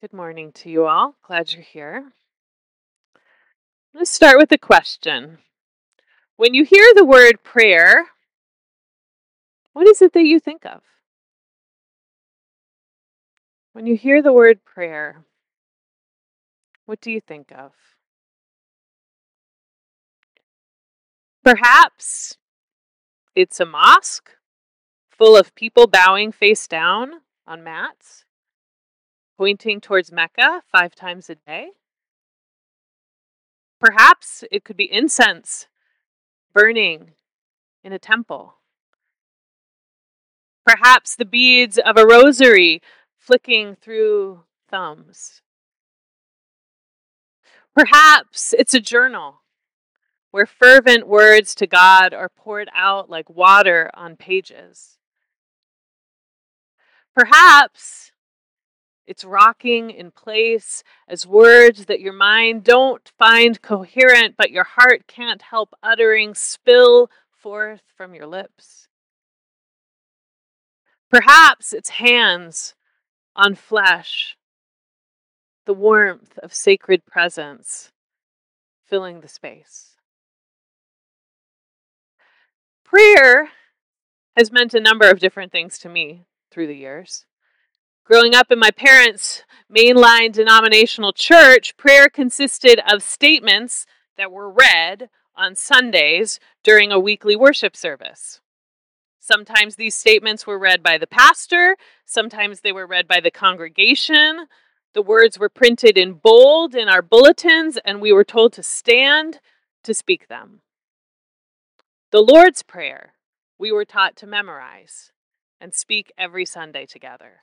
Good morning to you all. Glad you're here. Let's start with a question. When you hear the word prayer, what is it that you think of? When you hear the word prayer, what do you think of? Perhaps it's a mosque full of people bowing face down on mats pointing towards Mecca five times a day. Perhaps it could be incense burning in a temple. Perhaps the beads of a rosary flicking through thumbs. Perhaps it's a journal where fervent words to God are poured out like water on pages. Perhaps it's rocking in place as words that your mind don't find coherent, but your heart can't help uttering spill forth from your lips. Perhaps it's hands on flesh, the warmth of sacred presence filling the space. Prayer has meant a number of different things to me through the years. Growing up in my parents' mainline denominational church, prayer consisted of statements that were read on Sundays during a weekly worship service. Sometimes these statements were read by the pastor, sometimes they were read by the congregation. The words were printed in bold in our bulletins, and we were told to stand to speak them. The Lord's Prayer we were taught to memorize and speak every Sunday together.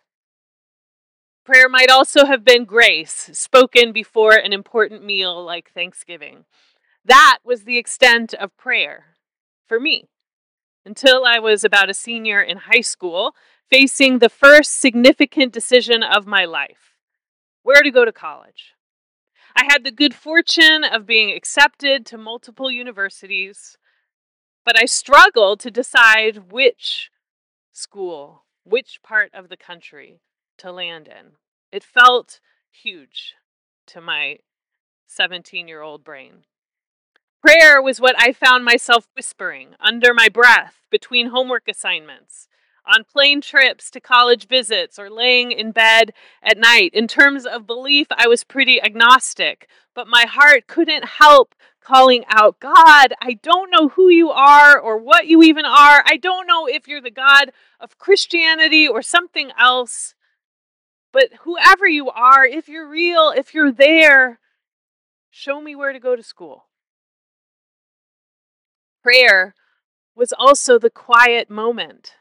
Prayer might also have been grace, spoken before an important meal like Thanksgiving. That was the extent of prayer for me until I was about a senior in high school, facing the first significant decision of my life where to go to college. I had the good fortune of being accepted to multiple universities, but I struggled to decide which school, which part of the country to land in. It felt huge to my 17 year old brain. Prayer was what I found myself whispering under my breath between homework assignments, on plane trips to college visits, or laying in bed at night. In terms of belief, I was pretty agnostic, but my heart couldn't help calling out, God, I don't know who you are or what you even are. I don't know if you're the God of Christianity or something else. But whoever you are, if you're real, if you're there, show me where to go to school. Prayer was also the quiet moment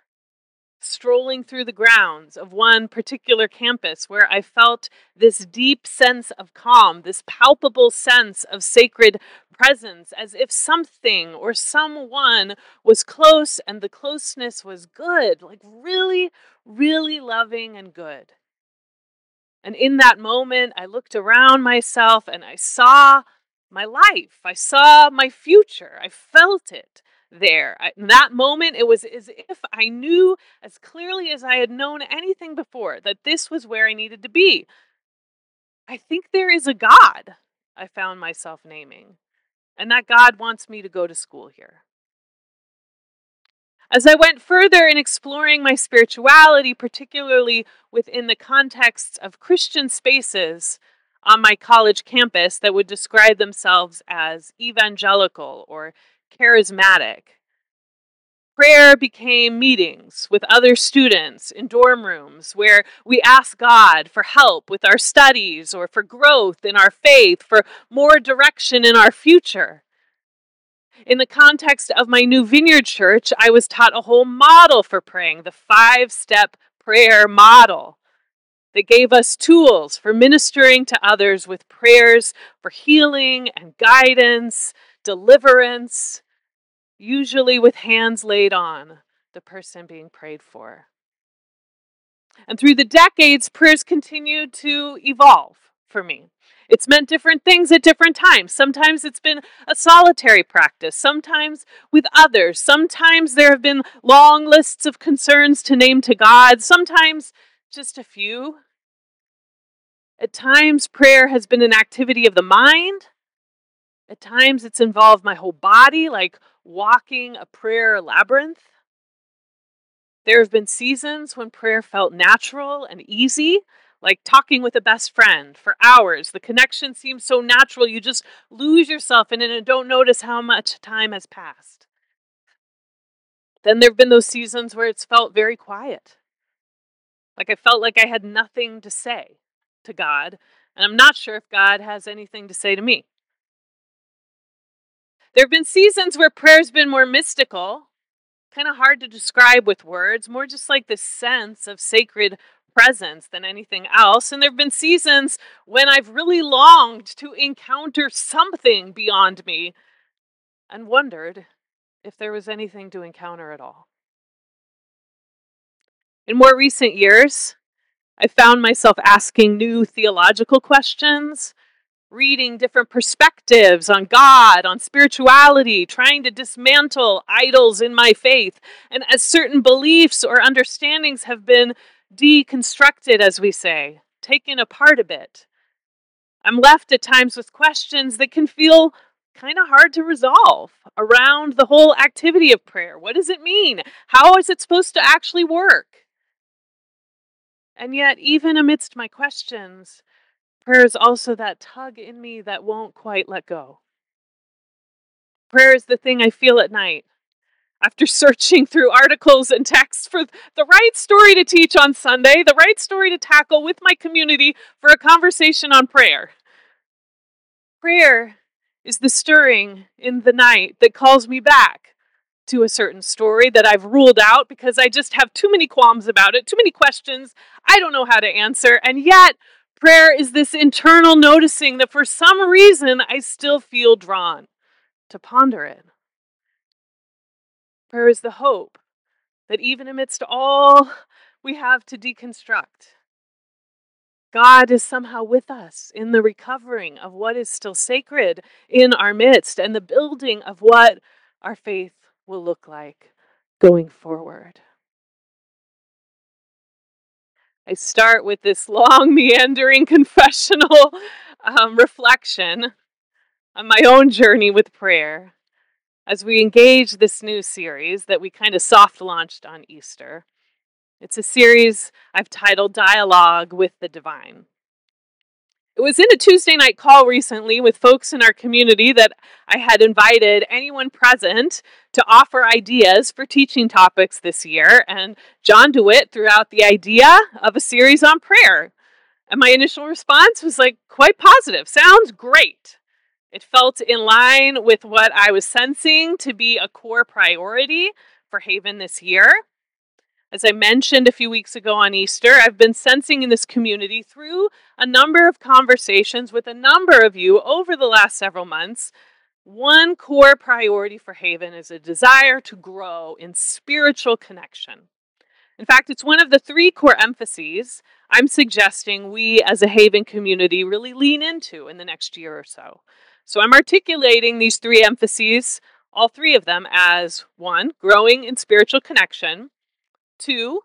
strolling through the grounds of one particular campus where I felt this deep sense of calm, this palpable sense of sacred presence, as if something or someone was close and the closeness was good, like really, really loving and good. And in that moment, I looked around myself and I saw my life. I saw my future. I felt it there. in that moment, it was as if I knew as clearly as I had known anything before that this was where I needed to be. I think there is a God, I found myself naming, and that God wants me to go to school here. As I went further in exploring my spirituality, particularly within the contexts of Christian spaces on my college campus that would describe themselves as evangelical or charismatic. Prayer became meetings with other students in dorm rooms where we asked God for help with our studies or for growth in our faith, for more direction in our future. In the context of my new vineyard church, I was taught a whole model for praying, the five step prayer model that gave us tools for ministering to others with prayers for healing and guidance, deliverance, usually with hands laid on the person being prayed for. And through the decades, prayers continued to evolve for me. It's meant different things at different times. Sometimes it's been a solitary practice, sometimes with others. Sometimes there have been long lists of concerns to name to God, sometimes just a few. At times, prayer has been an activity of the mind. At times, it's involved my whole body, like walking a prayer labyrinth. There have been seasons when prayer felt natural and easy, like talking with a best friend for hours. The connection seems so natural, you just lose yourself in it and don't notice how much time has passed. Then there have been those seasons where it's felt very quiet. Like I felt like I had nothing to say to God, and I'm not sure if God has anything to say to me. There have been seasons where prayer's been more mystical, kind of hard to describe with words, more just like the sense of sacred presence than anything else. And there have been seasons when I've really longed to encounter something beyond me and wondered if there was anything to encounter at all. In more recent years, I found myself asking new theological questions, reading different perspectives on God, on spirituality, trying to dismantle idols in my faith. And as certain beliefs or understandings have been deconstructed, as we say, taken apart a bit, I'm left at times with questions that can feel kind of hard to resolve around the whole activity of prayer. What does it mean? How is it supposed to actually work? And yet, even amidst my questions, prayer is also that tug in me that won't quite let go. Prayer is the thing I feel at night after searching through articles and texts for the right story to teach on Sunday, the right story to tackle with my community for a conversation on prayer. Prayer is the stirring in the night that calls me back to a certain story that I've ruled out because I just have too many qualms about it, too many questions I don't know how to answer. And yet, prayer is this internal noticing that for some reason I still feel drawn to ponder it. Prayer is the hope that even amidst all we have to deconstruct, God is somehow with us in the recovering of what is still sacred in our midst and the building of what our faith will look like going forward. I start with this long, meandering confessional um, reflection on my own journey with prayer as we engage this new series that we kind of soft launched on Easter. It's a series I've titled Dialogue with the Divine. It was in a Tuesday night call recently with folks in our community that I had invited anyone present to offer ideas for teaching topics this year. And John DeWitt threw out the idea of a series on prayer. And my initial response was like quite positive. Sounds great. It felt in line with what I was sensing to be a core priority for Haven this year. As I mentioned a few weeks ago on Easter, I've been sensing in this community through a number of conversations with a number of you over the last several months. One core priority for Haven is a desire to grow in spiritual connection. In fact, it's one of the three core emphases I'm suggesting we as a Haven community really lean into in the next year or so. So I'm articulating these three emphases, all three of them, as one, growing in spiritual connection, Two,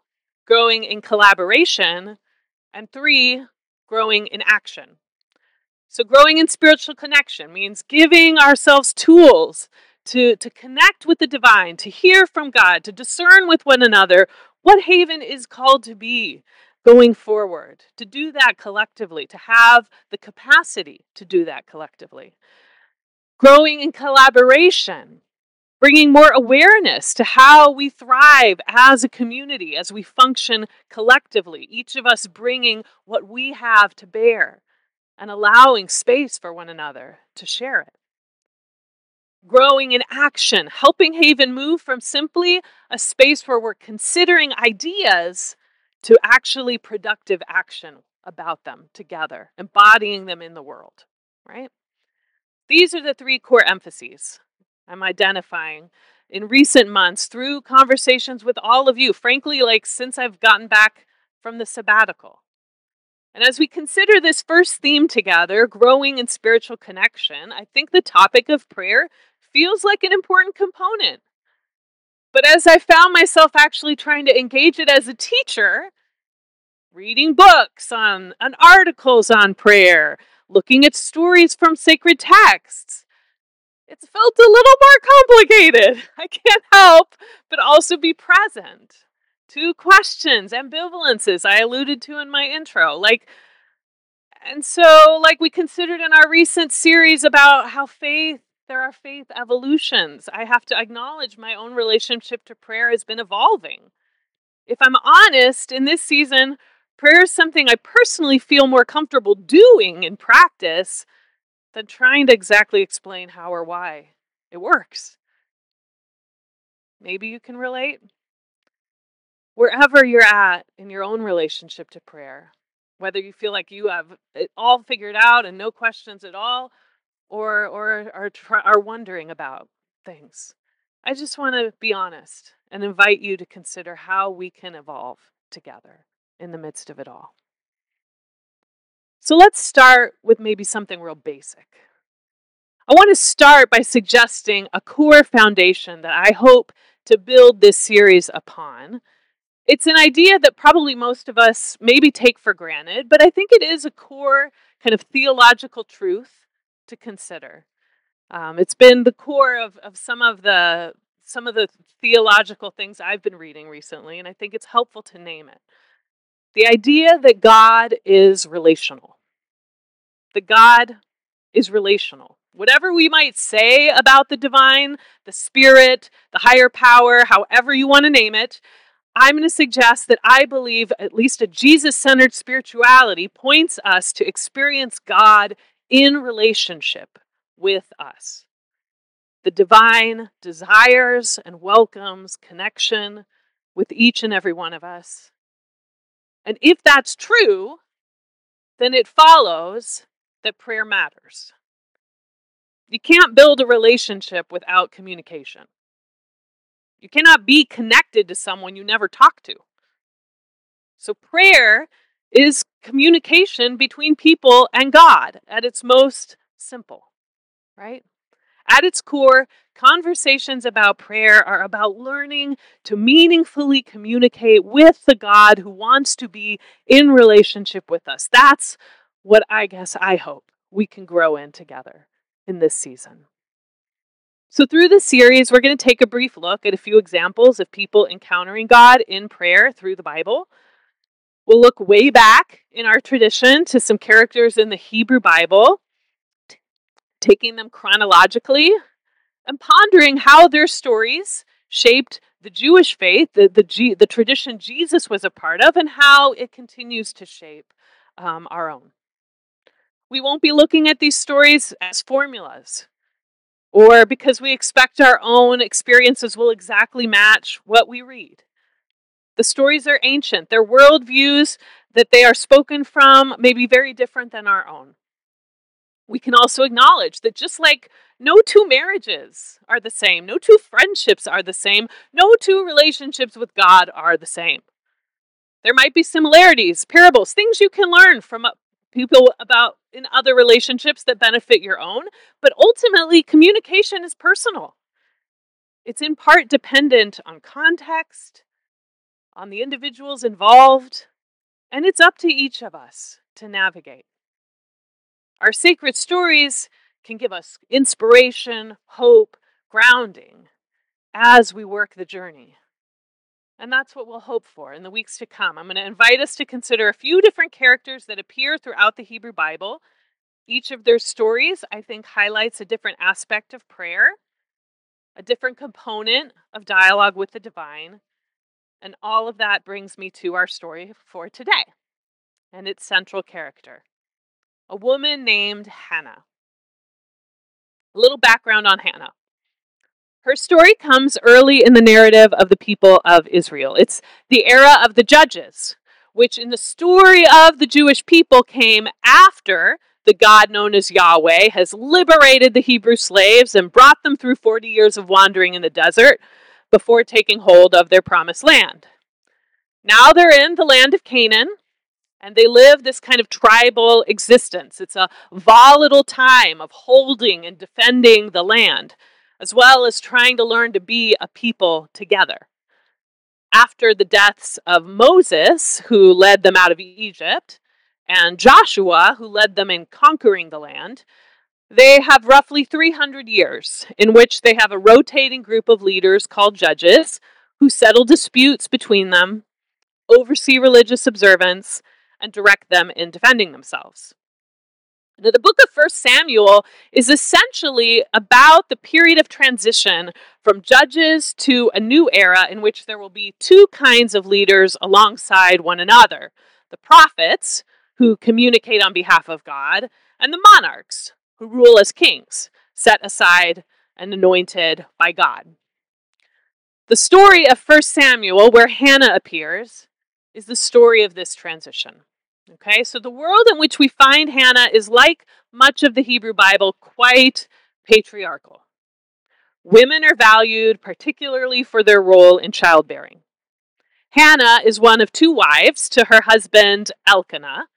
growing in collaboration. And three, growing in action. So, growing in spiritual connection means giving ourselves tools to, to connect with the divine, to hear from God, to discern with one another what Haven is called to be going forward, to do that collectively, to have the capacity to do that collectively. Growing in collaboration bringing more awareness to how we thrive as a community, as we function collectively, each of us bringing what we have to bear and allowing space for one another to share it. Growing in action, helping Haven move from simply a space where we're considering ideas to actually productive action about them together, embodying them in the world, right? These are the three core emphases I'm identifying in recent months through conversations with all of you, frankly, like since I've gotten back from the sabbatical. And as we consider this first theme together, growing in spiritual connection, I think the topic of prayer feels like an important component. But as I found myself actually trying to engage it as a teacher, reading books on, on articles on prayer, looking at stories from sacred texts. It's felt a little more complicated. I can't help but also be present. Two questions, ambivalences I alluded to in my intro. Like, and so, like we considered in our recent series about how faith, there are faith evolutions. I have to acknowledge my own relationship to prayer has been evolving. If I'm honest, in this season, prayer is something I personally feel more comfortable doing in practice than trying to exactly explain how or why it works. Maybe you can relate. Wherever you're at in your own relationship to prayer, whether you feel like you have it all figured out and no questions at all, or or are are wondering about things. I just want to be honest and invite you to consider how we can evolve together in the midst of it all. So let's start with maybe something real basic. I want to start by suggesting a core foundation that I hope to build this series upon it's an idea that probably most of us maybe take for granted, but I think it is a core kind of theological truth to consider. Um, it's been the core of, of some of the some of the theological things I've been reading recently, and I think it's helpful to name it. The idea that God is relational. That God is relational. Whatever we might say about the divine, the spirit, the higher power, however you want to name it, I'm going to suggest that I believe at least a Jesus centered spirituality points us to experience God in relationship with us. The divine desires and welcomes connection with each and every one of us. And if that's true, then it follows that prayer matters. You can't build a relationship without communication. You cannot be connected to someone you never talk to. So, prayer is communication between people and God at its most simple, right? At its core, conversations about prayer are about learning to meaningfully communicate with the God who wants to be in relationship with us. That's what I guess I hope we can grow in together in this season. So, through this series, we're going to take a brief look at a few examples of people encountering God in prayer through the Bible. We'll look way back in our tradition to some characters in the Hebrew Bible, t- taking them chronologically and pondering how their stories shaped the Jewish faith, the, the, G- the tradition Jesus was a part of, and how it continues to shape um, our own. We won't be looking at these stories as formulas or because we expect our own experiences will exactly match what we read. The stories are ancient, their worldviews that they are spoken from may be very different than our own. We can also acknowledge that just like no two marriages are the same, no two friendships are the same, no two relationships with God are the same. There might be similarities, parables, things you can learn from people about in other relationships that benefit your own, but ultimately, communication is personal. It's in part dependent on context, on the individuals involved, and it's up to each of us to navigate. Our sacred stories can give us inspiration, hope, grounding as we work the journey. And that's what we'll hope for in the weeks to come. I'm going to invite us to consider a few different characters that appear throughout the Hebrew Bible. Each of their stories, I think, highlights a different aspect of prayer, a different component of dialogue with the divine. And all of that brings me to our story for today and its central character a woman named Hannah. A little background on Hannah. Her story comes early in the narrative of the people of Israel. It's the era of the judges, which in the story of the Jewish people came after the God known as Yahweh has liberated the Hebrew slaves and brought them through 40 years of wandering in the desert before taking hold of their promised land. Now they're in the land of Canaan and they live this kind of tribal existence. It's a volatile time of holding and defending the land as well as trying to learn to be a people together. after the deaths of Moses, who led them out of Egypt, and Joshua, who led them in conquering the land, they have roughly 300 years in which they have a rotating group of leaders called judges who settle disputes between them, oversee religious observance, and direct them in defending themselves. Now, the book of First Samuel is essentially about the period of transition from judges to a new era in which there will be two kinds of leaders alongside one another the prophets, who communicate on behalf of God, and the monarchs, who rule as kings, set aside and anointed by God. The story of 1 Samuel, where Hannah appears, is the story of this transition. Okay, so the world in which we find Hannah is like much of the Hebrew Bible, quite patriarchal. Women are valued particularly for their role in childbearing. Hannah is one of two wives to her husband Elkanah.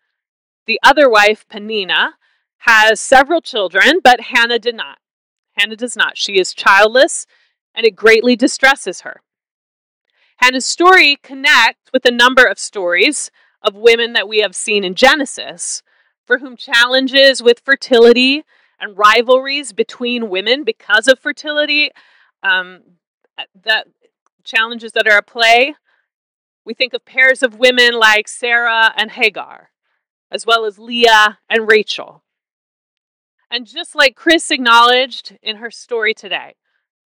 The other wife, Peninnah, has several children, but Hannah did not. Hannah does not. She is childless, and it greatly distresses her. Hannah's story connects with a number of stories of women that we have seen in Genesis, for whom challenges with fertility and rivalries between women because of fertility, um, that challenges that are at play. We think of pairs of women like Sarah and Hagar, as well as Leah and Rachel. And just like Chris acknowledged in her story today,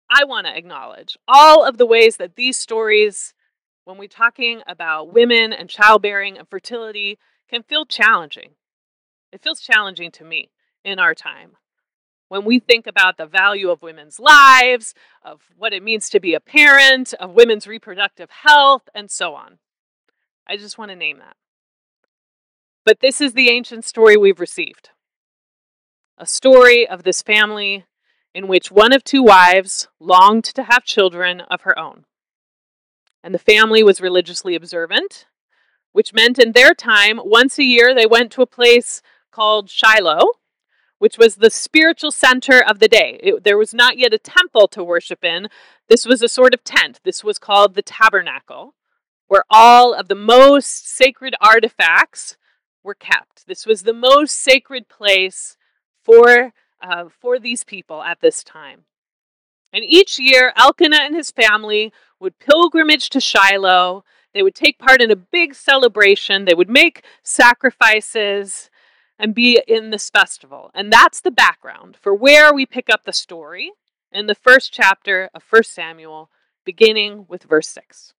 I want to acknowledge all of the ways that these stories when we're talking about women and childbearing and fertility can feel challenging. It feels challenging to me in our time. When we think about the value of women's lives, of what it means to be a parent, of women's reproductive health, and so on. I just want to name that. But this is the ancient story we've received a story of this family in which one of two wives longed to have children of her own and the family was religiously observant, which meant in their time, once a year, they went to a place called Shiloh, which was the spiritual center of the day. It, there was not yet a temple to worship in. This was a sort of tent. This was called the tabernacle, where all of the most sacred artifacts were kept. This was the most sacred place for, uh, for these people at this time. And each year, Elkanah and his family would pilgrimage to Shiloh. They would take part in a big celebration. They would make sacrifices and be in this festival. And that's the background for where we pick up the story in the first chapter of 1 Samuel, beginning with verse 6.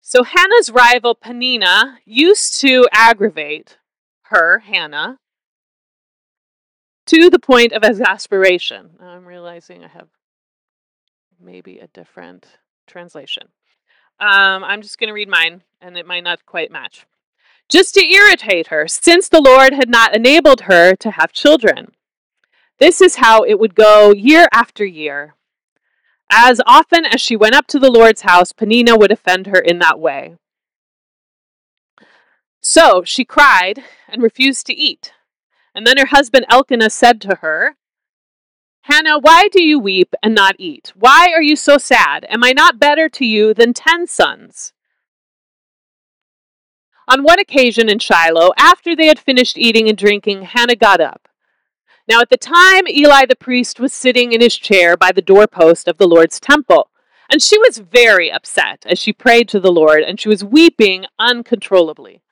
So Hannah's rival Peninnah used to aggravate her, Hannah, to the point of exasperation. Now I'm realizing I have maybe a different translation. Um, I'm just going to read mine, and it might not quite match. Just to irritate her, since the Lord had not enabled her to have children. This is how it would go year after year. As often as she went up to the Lord's house, Peninnah would offend her in that way. So she cried and refused to eat. And then her husband Elkanah said to her, Hannah, why do you weep and not eat? Why are you so sad? Am I not better to you than ten sons? On one occasion in Shiloh, after they had finished eating and drinking, Hannah got up. Now, at the time, Eli the priest was sitting in his chair by the doorpost of the Lord's temple, and she was very upset as she prayed to the Lord, and she was weeping uncontrollably.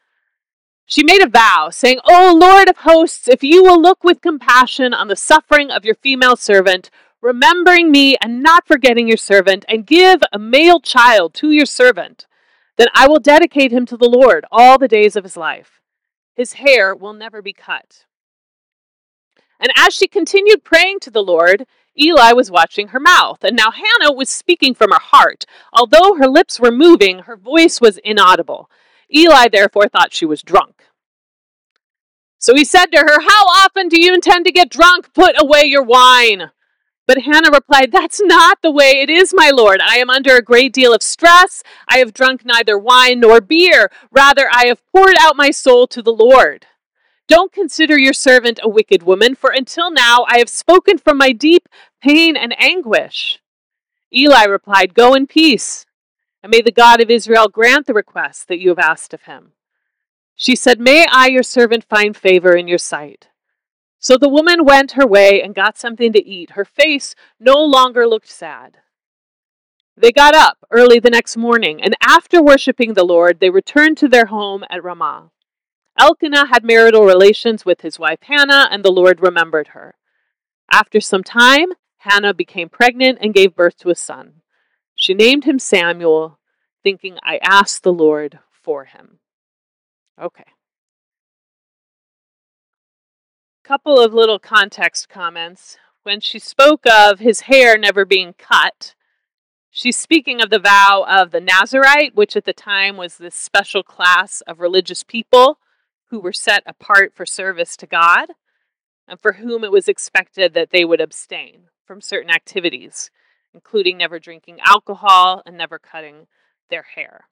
She made a vow, saying, O Lord of hosts, if you will look with compassion on the suffering of your female servant, remembering me and not forgetting your servant, and give a male child to your servant, then I will dedicate him to the Lord all the days of his life. His hair will never be cut. And as she continued praying to the Lord, Eli was watching her mouth. And now Hannah was speaking from her heart. Although her lips were moving, her voice was inaudible. Eli therefore thought she was drunk. So he said to her, How often do you intend to get drunk? Put away your wine. But Hannah replied, That's not the way it is, my lord. I am under a great deal of stress. I have drunk neither wine nor beer. Rather, I have poured out my soul to the Lord. Don't consider your servant a wicked woman, for until now I have spoken from my deep pain and anguish. Eli replied, Go in peace, and may the God of Israel grant the request that you have asked of him. She said, May I, your servant, find favor in your sight. So the woman went her way and got something to eat. Her face no longer looked sad. They got up early the next morning, and after worshiping the Lord, they returned to their home at Ramah. Elkanah had marital relations with his wife Hannah, and the Lord remembered her. After some time, Hannah became pregnant and gave birth to a son. She named him Samuel, thinking, I asked the Lord for him. Okay. Couple of little context comments. When she spoke of his hair never being cut, she's speaking of the vow of the Nazarite, which at the time was this special class of religious people who were set apart for service to God and for whom it was expected that they would abstain from certain activities, including never drinking alcohol and never cutting their hair.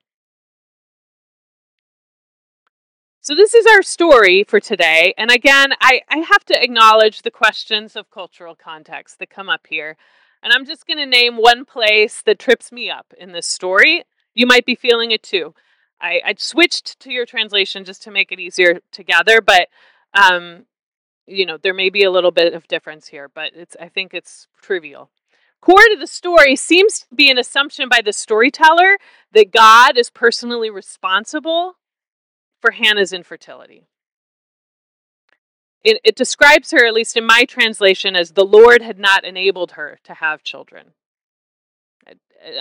So, this is our story for today. And again, I, I have to acknowledge the questions of cultural context that come up here. And I'm just going to name one place that trips me up in this story. You might be feeling it too. I, I switched to your translation just to make it easier to gather, but um, you know there may be a little bit of difference here, but it's I think it's trivial. Core to the story seems to be an assumption by the storyteller that God is personally responsible for Hannah's infertility. It, it, describes her, at least in my translation, as the Lord had not enabled her to have children.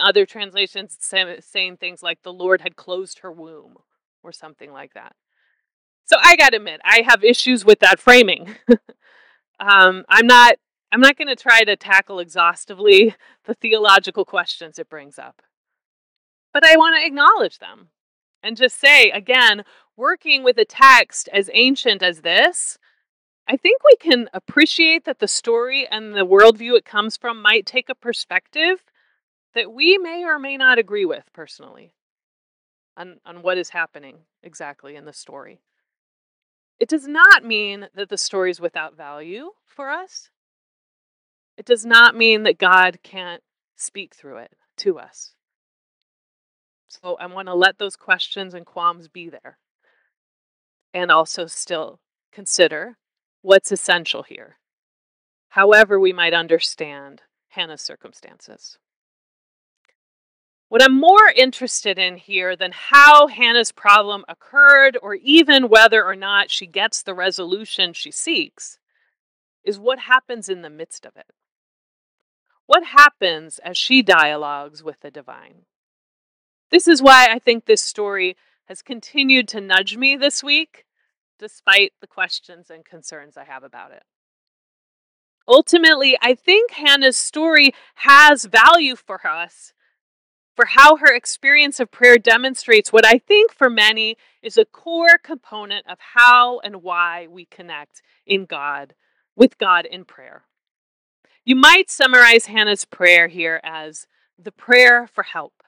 Other translations say, saying things like the Lord had closed her womb or something like that. So I got to admit, I have issues with that framing. um, I'm not. I'm not going to try to tackle exhaustively the theological questions it brings up, but I want to acknowledge them and just say again, working with a text as ancient as this, I think we can appreciate that the story and the worldview it comes from might take a perspective that we may or may not agree with personally on, on what is happening exactly in the story. It does not mean that the story is without value for us. It does not mean that God can't speak through it to us. So I want to let those questions and qualms be there. And also still consider what's essential here, however, we might understand Hannah's circumstances. What I'm more interested in here than how Hannah's problem occurred or even whether or not she gets the resolution she seeks is what happens in the midst of it. What happens as she dialogues with the divine? This is why I think this story has continued to nudge me this week, despite the questions and concerns I have about it. Ultimately, I think Hannah's story has value for us for how her experience of prayer demonstrates what I think for many is a core component of how and why we connect in God with God in prayer. You might summarize Hannah's prayer here as the prayer for help.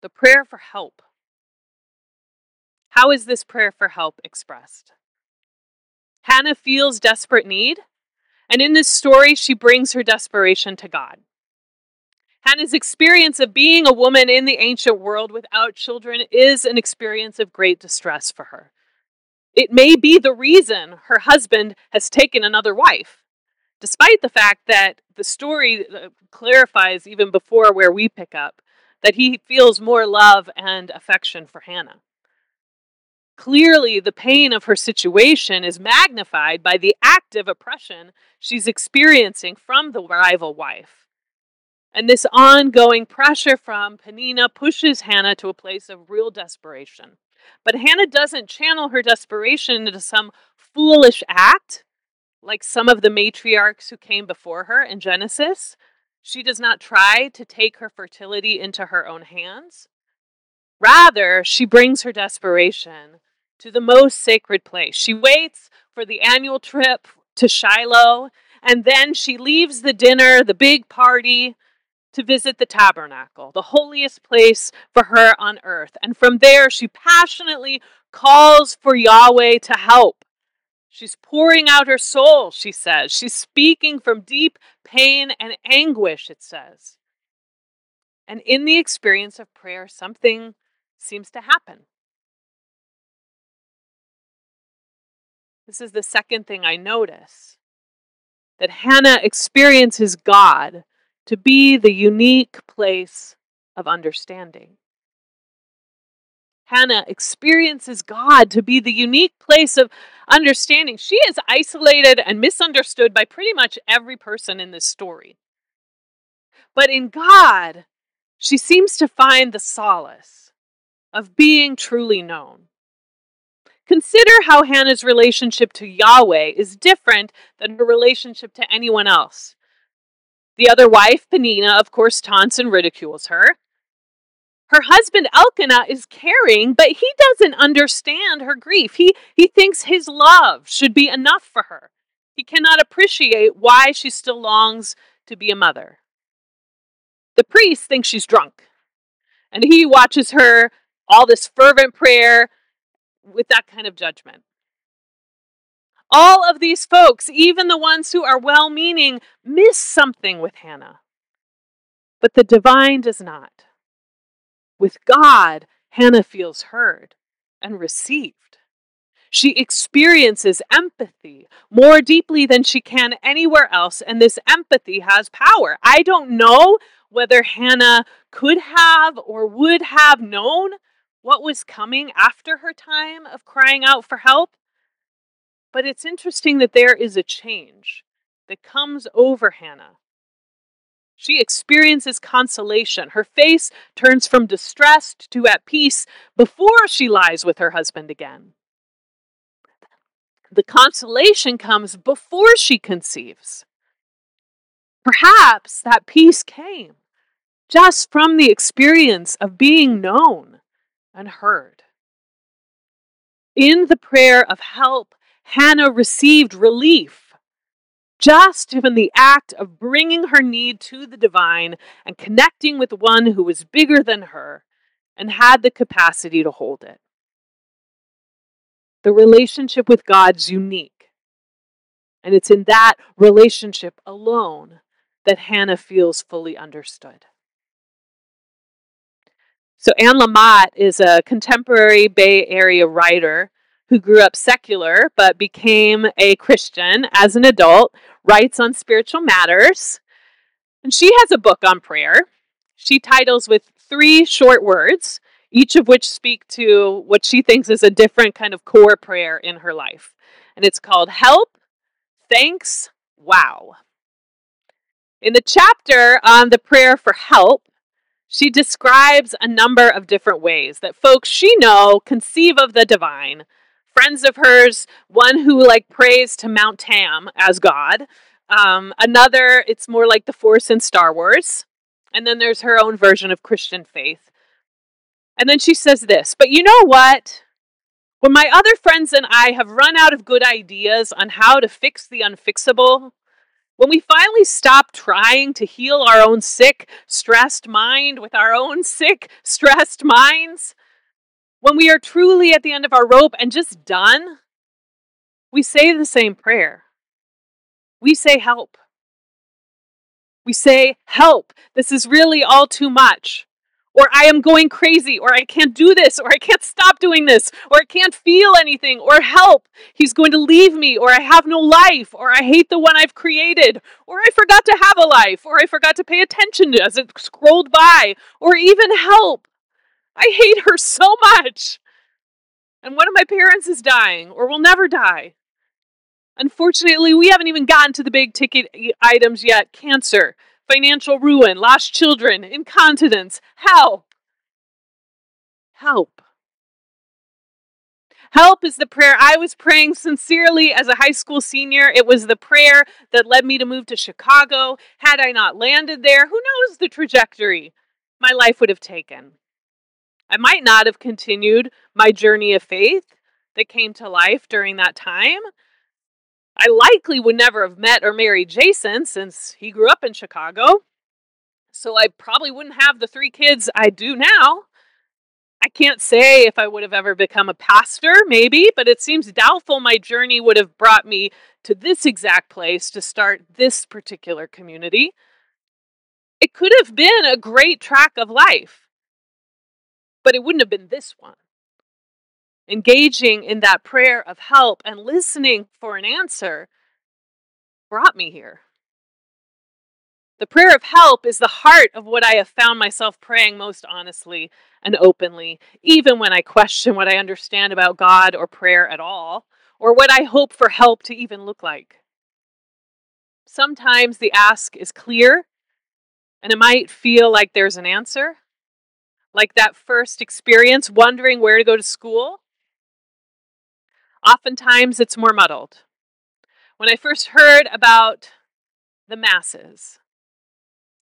The prayer for help. How is this prayer for help expressed? Hannah feels desperate need, and in this story, she brings her desperation to God. Hannah's experience of being a woman in the ancient world without children is an experience of great distress for her. It may be the reason her husband has taken another wife, despite the fact that the story uh, clarifies, even before where we pick up, that he feels more love and affection for Hannah. Clearly, the pain of her situation is magnified by the active oppression she's experiencing from the rival wife. And this ongoing pressure from Peninnah pushes Hannah to a place of real desperation. But Hannah doesn't channel her desperation into some foolish act like some of the matriarchs who came before her in Genesis. She does not try to take her fertility into her own hands. Rather, she brings her desperation to the most sacred place. She waits for the annual trip to Shiloh, and then she leaves the dinner, the big party, to visit the tabernacle, the holiest place for her on earth. And from there, she passionately calls for Yahweh to help. She's pouring out her soul, she says. She's speaking from deep pain and anguish, it says. And in the experience of prayer, something seems to happen. This is the second thing I notice that Hannah experiences God to be the unique place of understanding. Hannah experiences God to be the unique place of understanding. She is isolated and misunderstood by pretty much every person in this story. But in God, she seems to find the solace of being truly known. Consider how Hannah's relationship to Yahweh is different than her relationship to anyone else. The other wife, Peninnah, of course, taunts and ridicules her. Her husband Elkanah is caring, but he doesn't understand her grief. He, he thinks his love should be enough for her. He cannot appreciate why she still longs to be a mother. The priest thinks she's drunk, and he watches her, all this fervent prayer, with that kind of judgment. All of these folks, even the ones who are well meaning, miss something with Hannah. But the divine does not. With God, Hannah feels heard and received. She experiences empathy more deeply than she can anywhere else, and this empathy has power. I don't know whether Hannah could have or would have known what was coming after her time of crying out for help, but it's interesting that there is a change that comes over Hannah she experiences consolation. Her face turns from distressed to at peace before she lies with her husband again. The consolation comes before she conceives. Perhaps that peace came just from the experience of being known and heard. In the prayer of help, Hannah received relief just in the act of bringing her need to the divine and connecting with one who was bigger than her and had the capacity to hold it. The relationship with God's unique, and it's in that relationship alone that Hannah feels fully understood. So, Anne Lamott is a contemporary Bay Area writer who grew up secular but became a Christian as an adult, writes on spiritual matters. And she has a book on prayer. She titles with three short words, each of which speak to what she thinks is a different kind of core prayer in her life. And it's called Help, Thanks, Wow. In the chapter on the prayer for help, she describes a number of different ways that folks she know conceive of the divine friends of hers, one who like prays to Mount Tam as God. Um, another, it's more like the Force in Star Wars. And then there's her own version of Christian faith. And then she says this, but you know what? When my other friends and I have run out of good ideas on how to fix the unfixable, when we finally stop trying to heal our own sick, stressed mind with our own sick, stressed minds, when we are truly at the end of our rope and just done, we say the same prayer. We say, Help. We say, Help. This is really all too much. Or I am going crazy, or I can't do this, or I can't stop doing this, or I can't feel anything, or help. He's going to leave me, or I have no life, or I hate the one I've created, or I forgot to have a life, or I forgot to pay attention as it scrolled by, or even help. I hate her so much. And one of my parents is dying or will never die. Unfortunately, we haven't even gotten to the big ticket items yet cancer, financial ruin, lost children, incontinence. Help! Help. Help is the prayer I was praying sincerely as a high school senior. It was the prayer that led me to move to Chicago. Had I not landed there, who knows the trajectory my life would have taken. I might not have continued my journey of faith that came to life during that time. I likely would never have met or married Jason since he grew up in Chicago. So I probably wouldn't have the three kids I do now. I can't say if I would have ever become a pastor, maybe, but it seems doubtful my journey would have brought me to this exact place to start this particular community. It could have been a great track of life, but it wouldn't have been this one. Engaging in that prayer of help and listening for an answer brought me here. The prayer of help is the heart of what I have found myself praying most honestly and openly, even when I question what I understand about God or prayer at all, or what I hope for help to even look like. Sometimes the ask is clear, and it might feel like there's an answer, like that first experience wondering where to go to school. Oftentimes it's more muddled. When I first heard about the masses,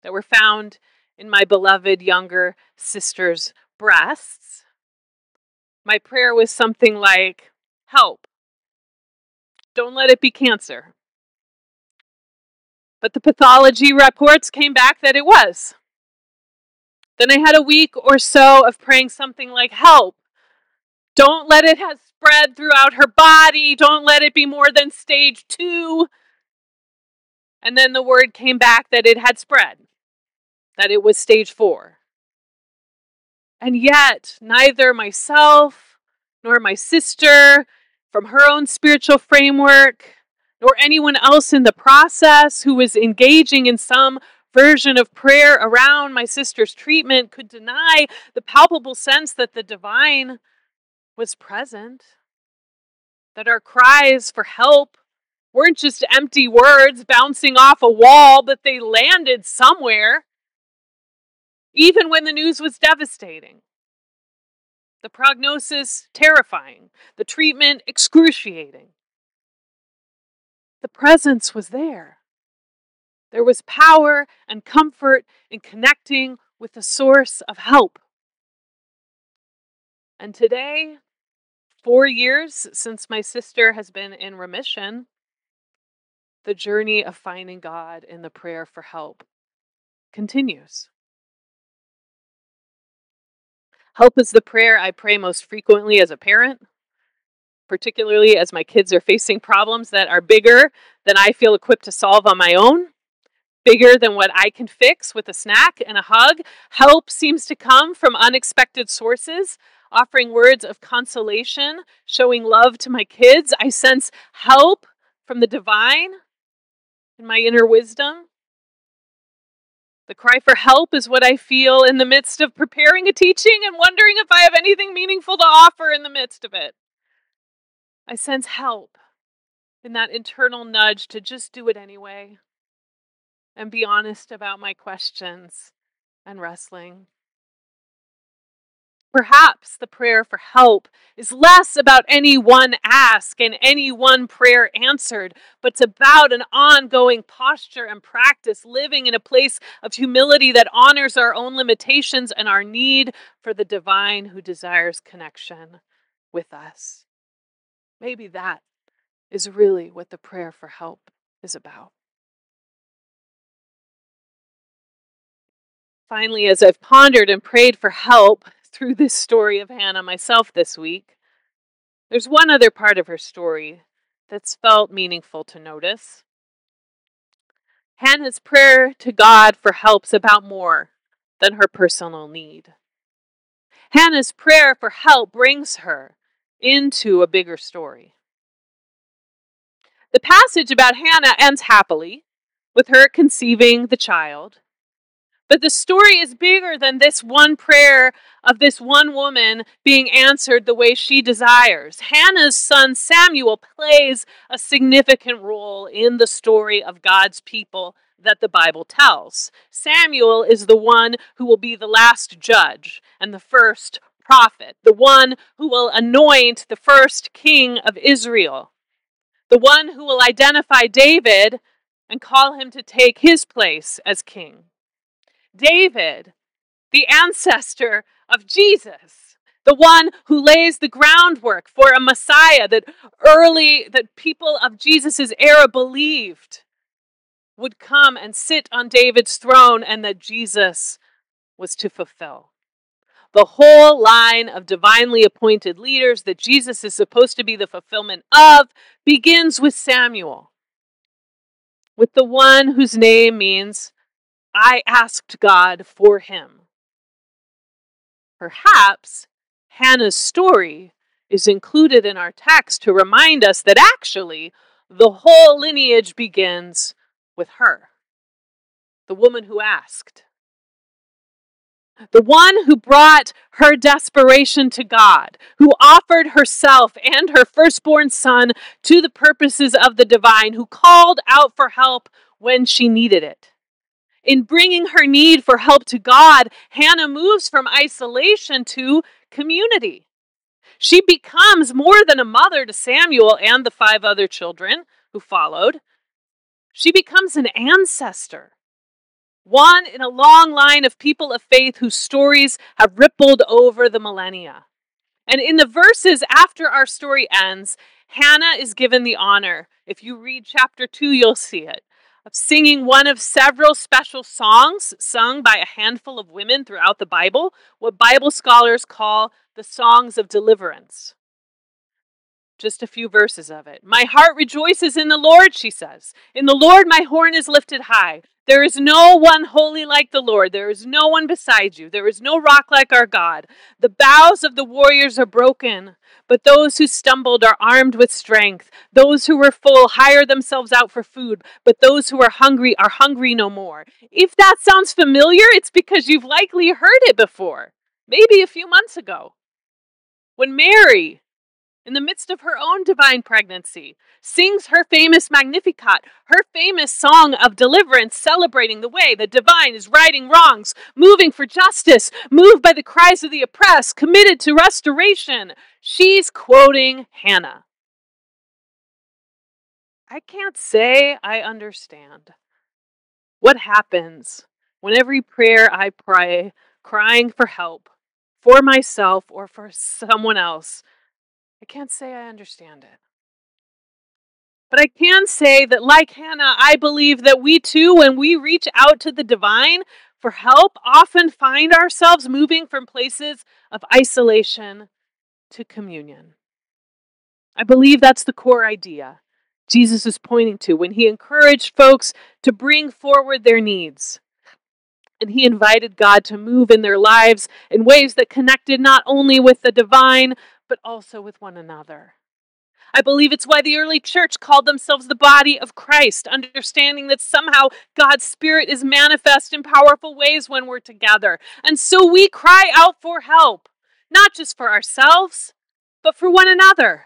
that were found in my beloved younger sister's breasts, my prayer was something like, Help. Don't let it be cancer. But the pathology reports came back that it was. Then I had a week or so of praying something like, Help. Don't let it have spread throughout her body. Don't let it be more than stage two. And then the word came back that it had spread that it was stage four. And yet, neither myself nor my sister, from her own spiritual framework, nor anyone else in the process who was engaging in some version of prayer around my sister's treatment could deny the palpable sense that the divine was present, that our cries for help weren't just empty words bouncing off a wall, but they landed somewhere even when the news was devastating. The prognosis terrifying, the treatment excruciating. The presence was there. There was power and comfort in connecting with the source of help. And today, four years since my sister has been in remission, the journey of finding God in the prayer for help continues. Help is the prayer I pray most frequently as a parent, particularly as my kids are facing problems that are bigger than I feel equipped to solve on my own, bigger than what I can fix with a snack and a hug. Help seems to come from unexpected sources, offering words of consolation, showing love to my kids. I sense help from the divine in my inner wisdom. The cry for help is what I feel in the midst of preparing a teaching and wondering if I have anything meaningful to offer in the midst of it. I sense help in that internal nudge to just do it anyway and be honest about my questions and wrestling. Perhaps the prayer for help is less about any one ask and any one prayer answered, but it's about an ongoing posture and practice, living in a place of humility that honors our own limitations and our need for the divine who desires connection with us. Maybe that is really what the prayer for help is about. Finally, as I've pondered and prayed for help, through this story of Hannah myself this week, there's one other part of her story that's felt meaningful to notice. Hannah's prayer to God for help's about more than her personal need. Hannah's prayer for help brings her into a bigger story. The passage about Hannah ends happily, with her conceiving the child, but the story is bigger than this one prayer of this one woman being answered the way she desires. Hannah's son Samuel plays a significant role in the story of God's people that the Bible tells. Samuel is the one who will be the last judge and the first prophet, the one who will anoint the first king of Israel, the one who will identify David and call him to take his place as king. David, the ancestor of Jesus, the one who lays the groundwork for a Messiah that early that people of Jesus' era believed would come and sit on David's throne and that Jesus was to fulfill. The whole line of divinely appointed leaders that Jesus is supposed to be the fulfillment of begins with Samuel, with the one whose name means I asked God for him. Perhaps Hannah's story is included in our text to remind us that actually the whole lineage begins with her, the woman who asked. The one who brought her desperation to God, who offered herself and her firstborn son to the purposes of the divine, who called out for help when she needed it. In bringing her need for help to God, Hannah moves from isolation to community. She becomes more than a mother to Samuel and the five other children who followed. She becomes an ancestor, one in a long line of people of faith whose stories have rippled over the millennia. And in the verses after our story ends, Hannah is given the honor. If you read chapter 2, you'll see it of singing one of several special songs sung by a handful of women throughout the Bible, what Bible scholars call the songs of deliverance. Just a few verses of it. My heart rejoices in the Lord, she says. In the Lord, my horn is lifted high. There is no one holy like the Lord. There is no one beside you. There is no rock like our God. The bows of the warriors are broken, but those who stumbled are armed with strength. Those who were full hire themselves out for food, but those who are hungry are hungry no more. If that sounds familiar, it's because you've likely heard it before, maybe a few months ago. When Mary in the midst of her own divine pregnancy, sings her famous Magnificat, her famous song of deliverance, celebrating the way the divine is righting wrongs, moving for justice, moved by the cries of the oppressed, committed to restoration. She's quoting Hannah. I can't say I understand what happens when every prayer I pray, crying for help, for myself or for someone else, I can't say I understand it. But I can say that, like Hannah, I believe that we too, when we reach out to the divine for help, often find ourselves moving from places of isolation to communion. I believe that's the core idea Jesus is pointing to when he encouraged folks to bring forward their needs. And he invited God to move in their lives in ways that connected not only with the divine, but also with one another. I believe it's why the early church called themselves the body of Christ, understanding that somehow God's Spirit is manifest in powerful ways when we're together. And so we cry out for help, not just for ourselves, but for one another.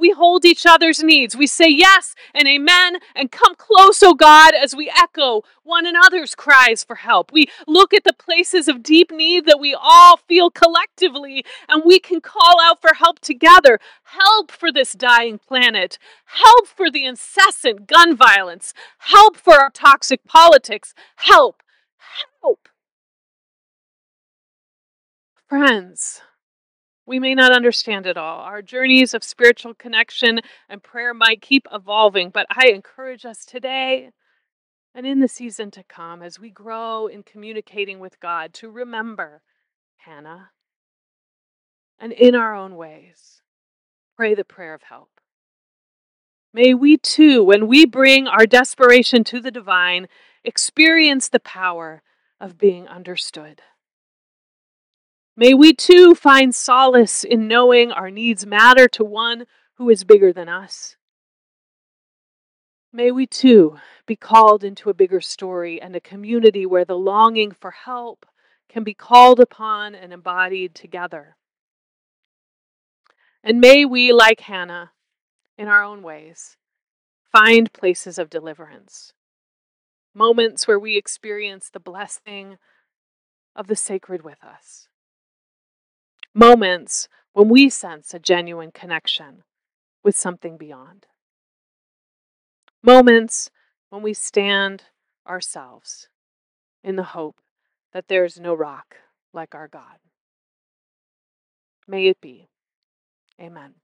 We hold each other's needs. We say yes and amen and come close, O God, as we echo one another's cries for help. We look at the places of deep need that we all feel collectively and we can call out for help together. Help for this dying planet. Help for the incessant gun violence. Help for our toxic politics. Help. Help. Friends, we may not understand it all. Our journeys of spiritual connection and prayer might keep evolving, but I encourage us today and in the season to come as we grow in communicating with God to remember Hannah and in our own ways pray the prayer of help. May we too, when we bring our desperation to the divine, experience the power of being understood. May we too find solace in knowing our needs matter to one who is bigger than us. May we too be called into a bigger story and a community where the longing for help can be called upon and embodied together. And may we, like Hannah, in our own ways, find places of deliverance, moments where we experience the blessing of the sacred with us moments when we sense a genuine connection with something beyond. Moments when we stand ourselves in the hope that there is no rock like our God. May it be. Amen.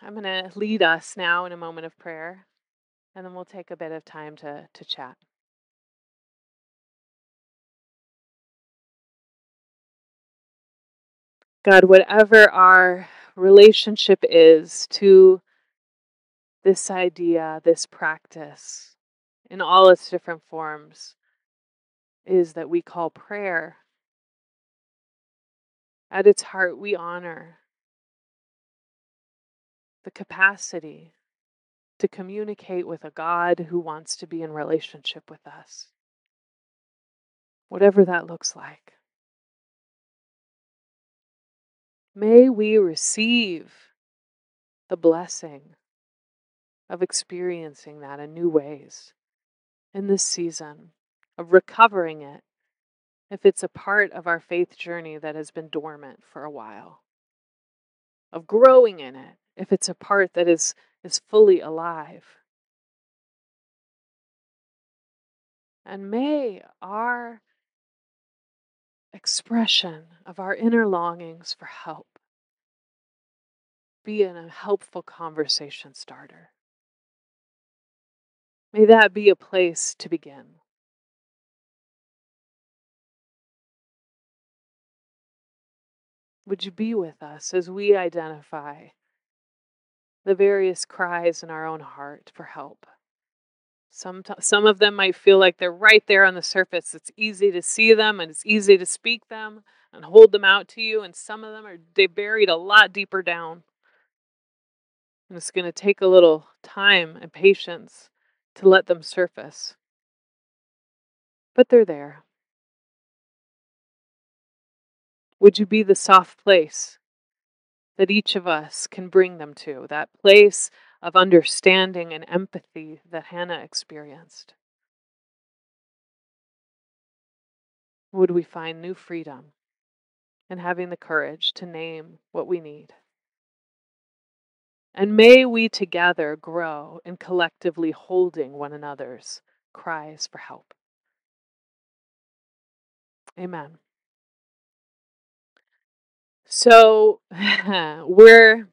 I'm going to lead us now in a moment of prayer, and then we'll take a bit of time to, to chat. God, whatever our relationship is to this idea, this practice in all its different forms is that we call prayer. At its heart, we honor the capacity to communicate with a God who wants to be in relationship with us, whatever that looks like. May we receive the blessing of experiencing that in new ways in this season, of recovering it if it's a part of our faith journey that has been dormant for a while, of growing in it if it's a part that is, is fully alive. And may our expression of our inner longings for help be a helpful conversation starter. May that be a place to begin. Would you be with us as we identify the various cries in our own heart for help? Some, some of them might feel like they're right there on the surface. It's easy to see them and it's easy to speak them and hold them out to you. And some of them are they buried a lot deeper down. And it's going to take a little time and patience to let them surface. But they're there. Would you be the soft place that each of us can bring them to, that place of understanding and empathy that Hannah experienced? Would we find new freedom in having the courage to name what we need? And may we together grow in collectively holding one another's cries for help. Amen. So we're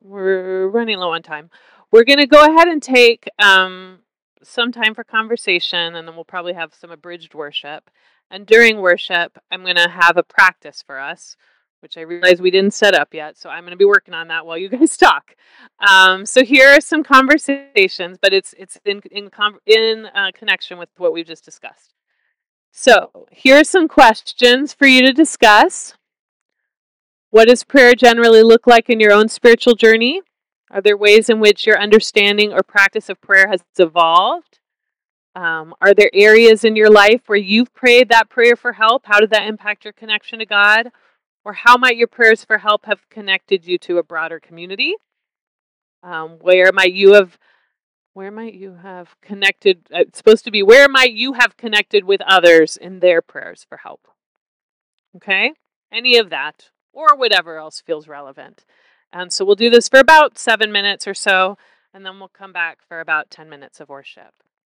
we're running low on time. We're going to go ahead and take um, some time for conversation, and then we'll probably have some abridged worship. And during worship, I'm going to have a practice for us which I realize we didn't set up yet. So I'm going to be working on that while you guys talk. Um, so here are some conversations, but it's it's in in in uh, connection with what we've just discussed. So here are some questions for you to discuss. What does prayer generally look like in your own spiritual journey? Are there ways in which your understanding or practice of prayer has evolved? Um, are there areas in your life where you've prayed that prayer for help? How did that impact your connection to God? Or how might your prayers for help have connected you to a broader community? Um, where might you have where might you have connected uh, it's supposed to be where might you have connected with others in their prayers for help okay any of that or whatever else feels relevant. And so we'll do this for about seven minutes or so and then we'll come back for about 10 minutes of worship